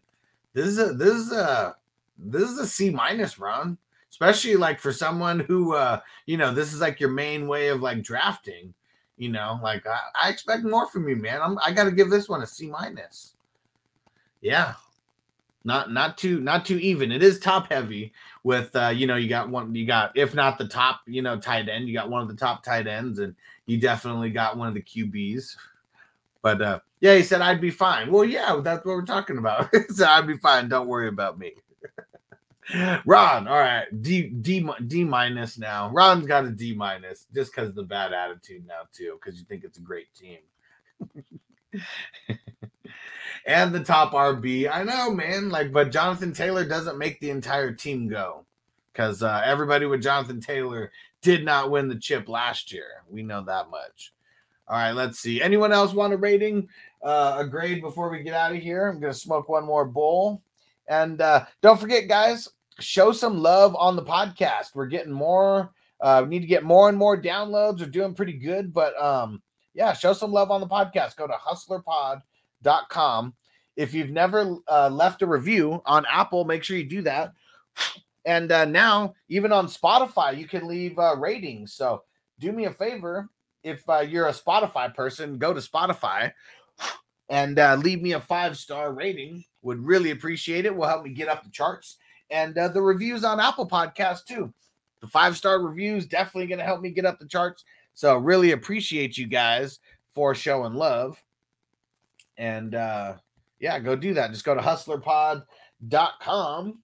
this is a this is a this is a C minus run, especially like for someone who uh you know this is like your main way of like drafting. You know, like I, I expect more from you, man. I'm I got to give this one a C minus. Yeah, not not too not too even. It is top heavy with uh, you know, you got one you got if not the top, you know, tight end, you got one of the top tight ends, and you definitely got one of the QBs. But uh yeah, he said I'd be fine. Well, yeah, that's what we're talking about. so I'd be fine. Don't worry about me. Ron, all right, D D D minus now. Ron's got a D minus just because of the bad attitude now too, because you think it's a great team. and the top RB. I know, man. Like, but Jonathan Taylor doesn't make the entire team go because uh, everybody with Jonathan Taylor did not win the chip last year. We know that much. All right, let's see. Anyone else want a rating, uh, a grade before we get out of here? I'm gonna smoke one more bowl, and uh, don't forget, guys, show some love on the podcast. We're getting more. Uh, we need to get more and more downloads. We're doing pretty good, but um, yeah, show some love on the podcast. Go to hustlerpod.com. If you've never uh, left a review on Apple, make sure you do that. And uh, now, even on Spotify, you can leave uh, ratings. So do me a favor. If uh, you're a Spotify person, go to Spotify and uh, leave me a five star rating. Would really appreciate it. Will help me get up the charts. And uh, the reviews on Apple Podcasts, too. The five star reviews definitely going to help me get up the charts. So really appreciate you guys for showing love. And uh yeah, go do that. Just go to hustlerpod.com.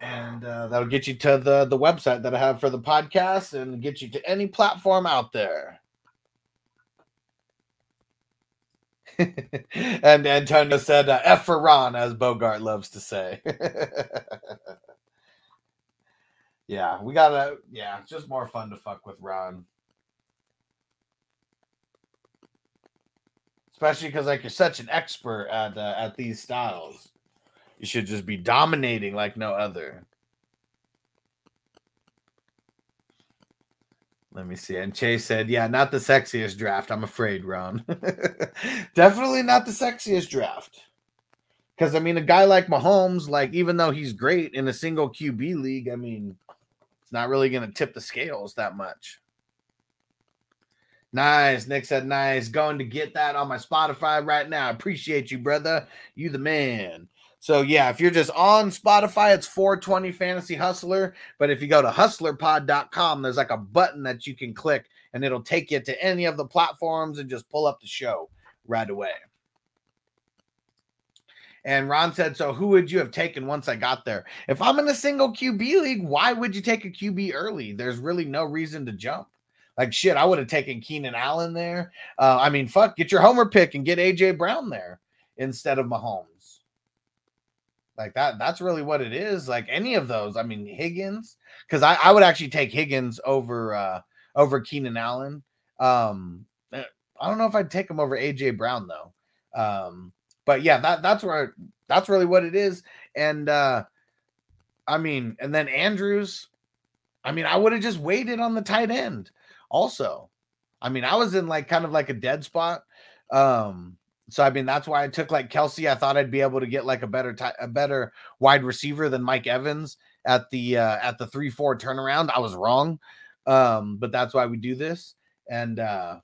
and uh, that'll get you to the the website that I have for the podcast and get you to any platform out there. and Antonio said, uh, "F for Ron," as Bogart loves to say. yeah, we gotta. Yeah, just more fun to fuck with Ron, especially because like you're such an expert at uh, at these styles. You should just be dominating like no other. Let me see. And Chase said, Yeah, not the sexiest draft, I'm afraid, Ron. Definitely not the sexiest draft. Because, I mean, a guy like Mahomes, like, even though he's great in a single QB league, I mean, it's not really going to tip the scales that much. Nice. Nick said, Nice. Going to get that on my Spotify right now. Appreciate you, brother. You the man. So yeah, if you're just on Spotify, it's 420 Fantasy Hustler. But if you go to hustlerpod.com, there's like a button that you can click and it'll take you to any of the platforms and just pull up the show right away. And Ron said, So who would you have taken once I got there? If I'm in a single QB league, why would you take a QB early? There's really no reason to jump. Like shit, I would have taken Keenan Allen there. Uh, I mean, fuck, get your homer pick and get AJ Brown there instead of Mahomes. Like that, that's really what it is. Like any of those. I mean, Higgins, because I, I would actually take Higgins over uh over Keenan Allen. Um eh, I don't know if I'd take him over AJ Brown though. Um, but yeah, that that's where that's really what it is. And uh I mean, and then Andrews, I mean, I would have just waited on the tight end also. I mean, I was in like kind of like a dead spot. Um, so I mean, that's why I took like Kelce. I thought I'd be able to get like a better ty- a better wide receiver than Mike Evans at the uh, at the three four turnaround. I was wrong, um, but that's why we do this. And uh,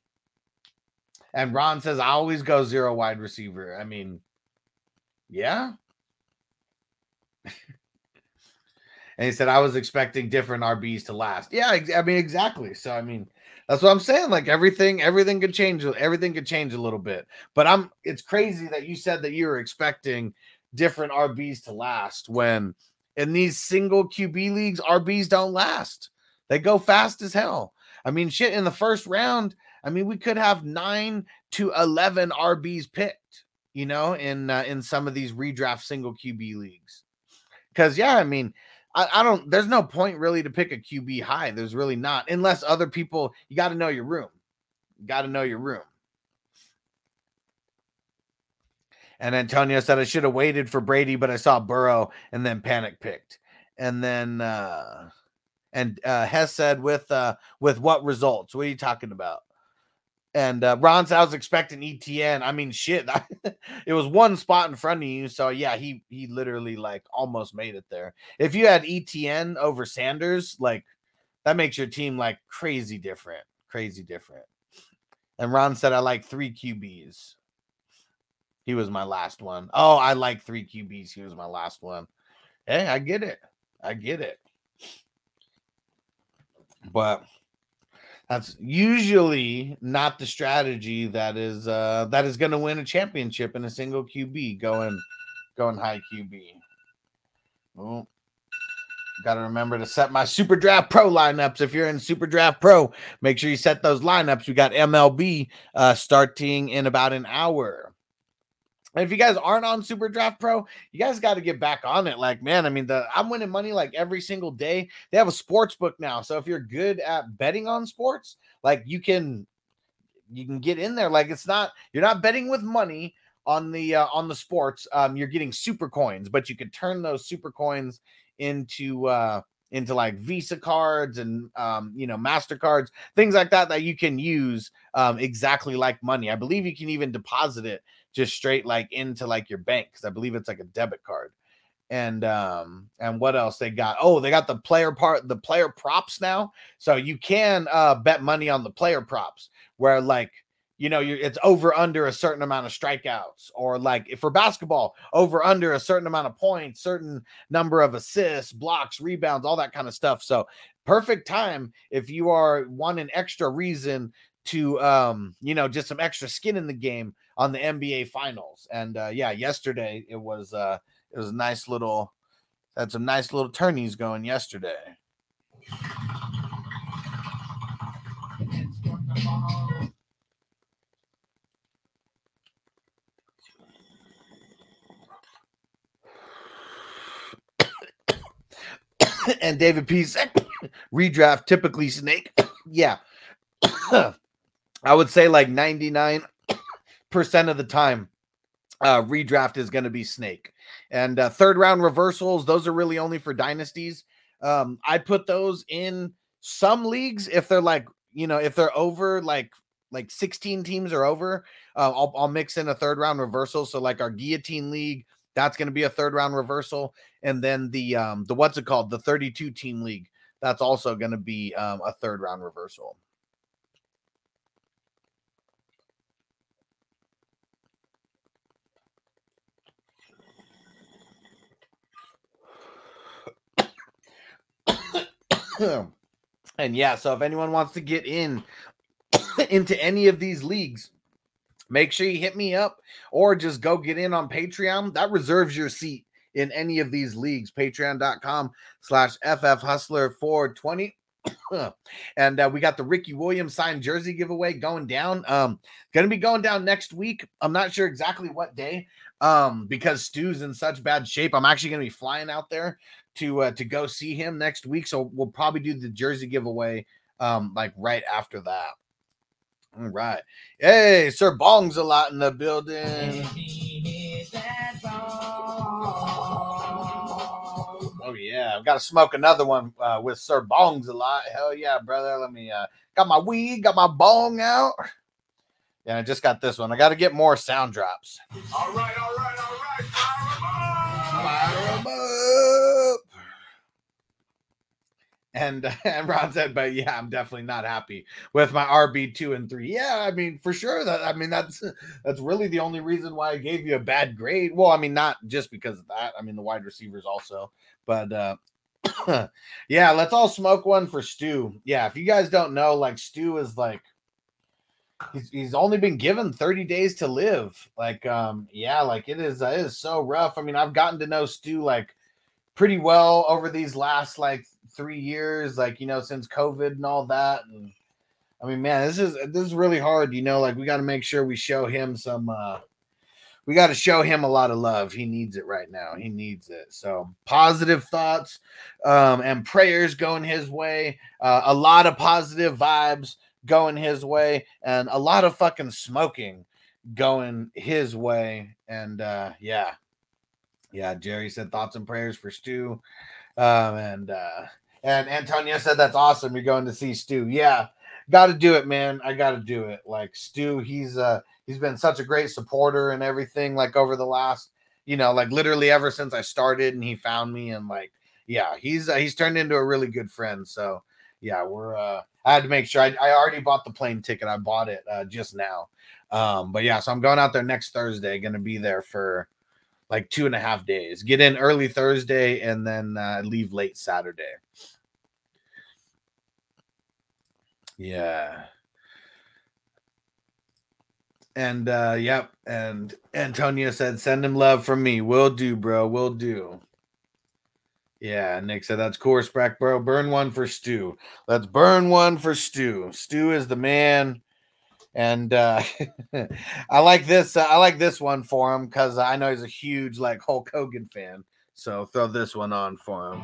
and Ron says I always go zero wide receiver. I mean, yeah. and he said I was expecting different RBs to last. Yeah, I mean exactly. So I mean that's what I'm saying. Like everything, everything could change. Everything could change a little bit. But I'm. It's crazy that you said that you were expecting different RBs to last when in these single QB leagues, RBs don't last. They go fast as hell. I mean, shit. In the first round, I mean, we could have nine to eleven RBs picked. You know, in uh, in some of these redraft single QB leagues. Because yeah, I mean, I, I don't. There's no point really to pick a QB high. There's really not, unless other people. You got to know your room. You got to know your room. And Antonio said I should have waited for Brady, but I saw Burrow and then panic picked. And then uh and uh Hess said with uh with what results? What are you talking about? And uh Ron said I was expecting ETN. I mean shit. it was one spot in front of you. So yeah, he he literally like almost made it there. If you had ETN over Sanders, like that makes your team like crazy different. Crazy different. And Ron said I like three QBs. He was my last one. Oh, I like three QBs. He was my last one. Hey, I get it. I get it. But that's usually not the strategy that is uh that is going to win a championship in a single QB going going high QB. Oh, got to remember to set my Super Draft Pro lineups. If you're in Super Draft Pro, make sure you set those lineups. We got MLB uh starting in about an hour. If you guys aren't on Super Draft Pro, you guys got to get back on it. Like, man, I mean, the I'm winning money like every single day. They have a sports book now. So if you're good at betting on sports, like you can you can get in there. Like it's not you're not betting with money on the uh, on the sports. Um, you're getting super coins, but you could turn those super coins into uh into like Visa cards and um, you know Mastercards, things like that that you can use um, exactly like money. I believe you can even deposit it just straight like into like your bank because I believe it's like a debit card. And um and what else they got? Oh, they got the player part, the player props now. So you can uh bet money on the player props where like you know you're it's over under a certain amount of strikeouts or like for basketball over under a certain amount of points certain number of assists blocks rebounds all that kind of stuff so perfect time if you are want an extra reason to um you know just some extra skin in the game on the NBA finals and uh yeah yesterday it was uh it was a nice little Had some nice little tourneys going yesterday. and David P said, redraft typically snake. yeah. I would say like 99% of the time, uh, redraft is going to be snake. And uh, third round reversals, those are really only for dynasties. Um, I put those in some leagues if they're like, you know, if they're over like like 16 teams are over, uh, I'll, I'll mix in a third round reversal. So like our guillotine league, that's going to be a third round reversal, and then the um the what's it called the 32 team league, that's also going to be um, a third round reversal. And yeah, so if anyone wants to get in into any of these leagues, make sure you hit me up or just go get in on Patreon. That reserves your seat in any of these leagues. Patreon.com slash FF Hustler 420. and uh, we got the Ricky Williams signed jersey giveaway going down. Um, gonna be going down next week. I'm not sure exactly what day. Um, because Stu's in such bad shape. I'm actually gonna be flying out there to uh, to go see him next week. So we'll probably do the jersey giveaway um like right after that. All right. Hey, Sir Bong's a lot in the building. Oh yeah, I've got to smoke another one uh, with Sir Bongs a lot. Hell yeah, brother. Let me uh got my weed, got my bong out. Yeah, I just got this one. I got to get more sound drops. All right, all right, all right. Fire 'em up. Fire 'em up. And and Ron said, but yeah, I'm definitely not happy with my RB two and three. Yeah, I mean for sure that I mean that's that's really the only reason why I gave you a bad grade. Well, I mean not just because of that. I mean the wide receivers also, but uh yeah, let's all smoke one for Stu. Yeah, if you guys don't know, like Stu is like he's, he's only been given 30 days to live. Like um yeah, like it is uh, it is so rough. I mean, I've gotten to know Stu like pretty well over these last like three years, like you know, since COVID and all that. And I mean, man, this is this is really hard. You know, like we got to make sure we show him some. uh We got to show him a lot of love. He needs it right now. He needs it. So positive thoughts um, and prayers going his way. Uh, a lot of positive vibes going his way, and a lot of fucking smoking going his way. And uh yeah, yeah. Jerry said thoughts and prayers for Stu. Um, and uh and Antonia said that's awesome. You're going to see Stu. Yeah, got to do it, man. I got to do it. Like Stu, he's uh he's been such a great supporter and everything. Like over the last, you know, like literally ever since I started, and he found me, and like, yeah, he's uh, he's turned into a really good friend. So yeah, we're uh I had to make sure I, I already bought the plane ticket. I bought it uh just now. Um, but yeah, so I'm going out there next Thursday, gonna be there for like two and a half days. Get in early Thursday and then uh, leave late Saturday. Yeah. And uh yep, and Antonio said, send him love from me. Will do, bro. Will do. Yeah, Nick said that's cool, respect, bro. Burn one for Stu. Let's burn one for Stu. Stu is the man. And uh I like this. Uh, I like this one for him because I know he's a huge like Hulk Hogan fan. So throw this one on for him.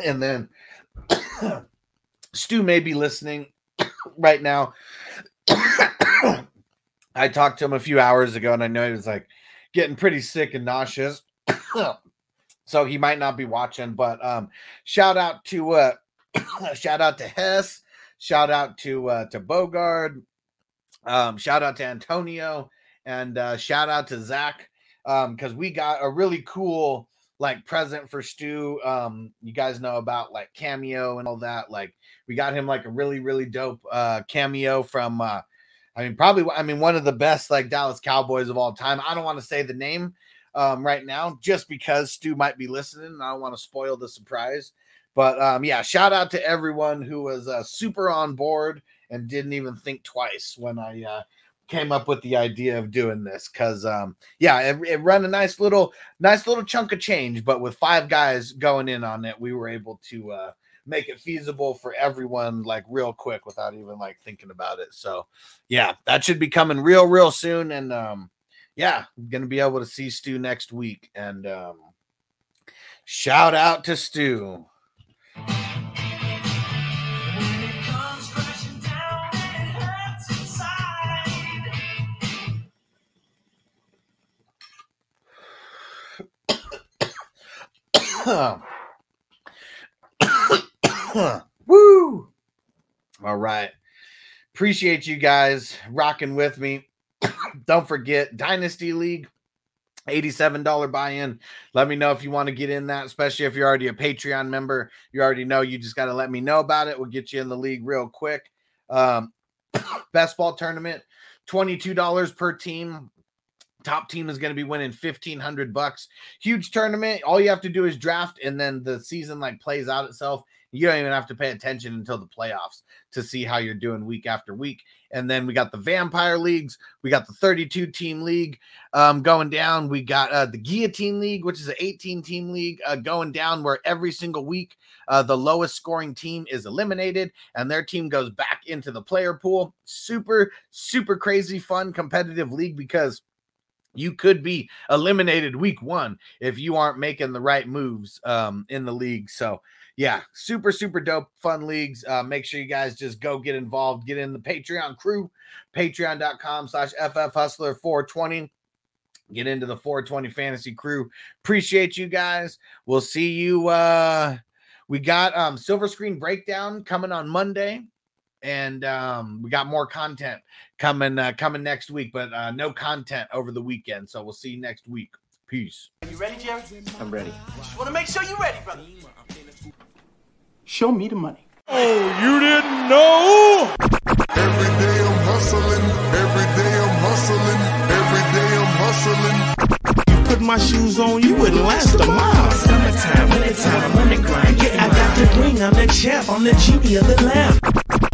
and then Stu may be listening right now. I talked to him a few hours ago, and I know he was like getting pretty sick and nauseous. so he might not be watching, but um shout out to uh shout out to Hess, shout out to uh to Bogard, um, shout out to Antonio, and uh shout out to Zach. Um, because we got a really cool like present for Stu. Um, you guys know about like cameo and all that. Like we got him like a really, really dope uh cameo from uh I mean, probably I mean one of the best like Dallas Cowboys of all time. I don't want to say the name um, right now, just because Stu might be listening. And I don't want to spoil the surprise. But um, yeah, shout out to everyone who was uh, super on board and didn't even think twice when I uh, came up with the idea of doing this. Because um, yeah, it, it run a nice little, nice little chunk of change. But with five guys going in on it, we were able to uh, make it feasible for everyone like real quick without even like thinking about it. So yeah, that should be coming real, real soon. And um, yeah, I'm gonna be able to see Stu next week. And um, shout out to Stu. Woo! All right. Appreciate you guys rocking with me. Don't forget Dynasty League, $87 buy-in. Let me know if you want to get in that, especially if you're already a Patreon member. You already know you just got to let me know about it. We'll get you in the league real quick. Um, best ball tournament, $22 per team. Top team is going to be winning 1500 bucks. Huge tournament. All you have to do is draft and then the season like plays out itself. You don't even have to pay attention until the playoffs to see how you're doing week after week. And then we got the vampire leagues. We got the 32 team league um, going down. We got uh, the guillotine league, which is an 18 team league uh, going down where every single week uh, the lowest scoring team is eliminated and their team goes back into the player pool. Super, super crazy, fun, competitive league because you could be eliminated week one if you aren't making the right moves um, in the league. So, yeah, super, super dope, fun leagues. Uh, make sure you guys just go get involved, get in the Patreon crew, patreon.com slash FF Hustler 420. Get into the 420 fantasy crew. Appreciate you guys. We'll see you. Uh, we got um silver screen breakdown coming on Monday and um, we got more content coming uh, coming next week, but uh, no content over the weekend. So we'll see you next week. Peace. Are you ready, Jerry? I'm ready. Just want to make sure you're ready, brother. Show me the money. Oh, you didn't know? Every day I'm hustling. Every day I'm hustling. Every day I'm hustling. You put my shoes on, you wouldn't last a mile. Summertime, wintertime, I'm on the grind. Yeah, I got the ring, I'm the champ, I'm the genie of the lamp.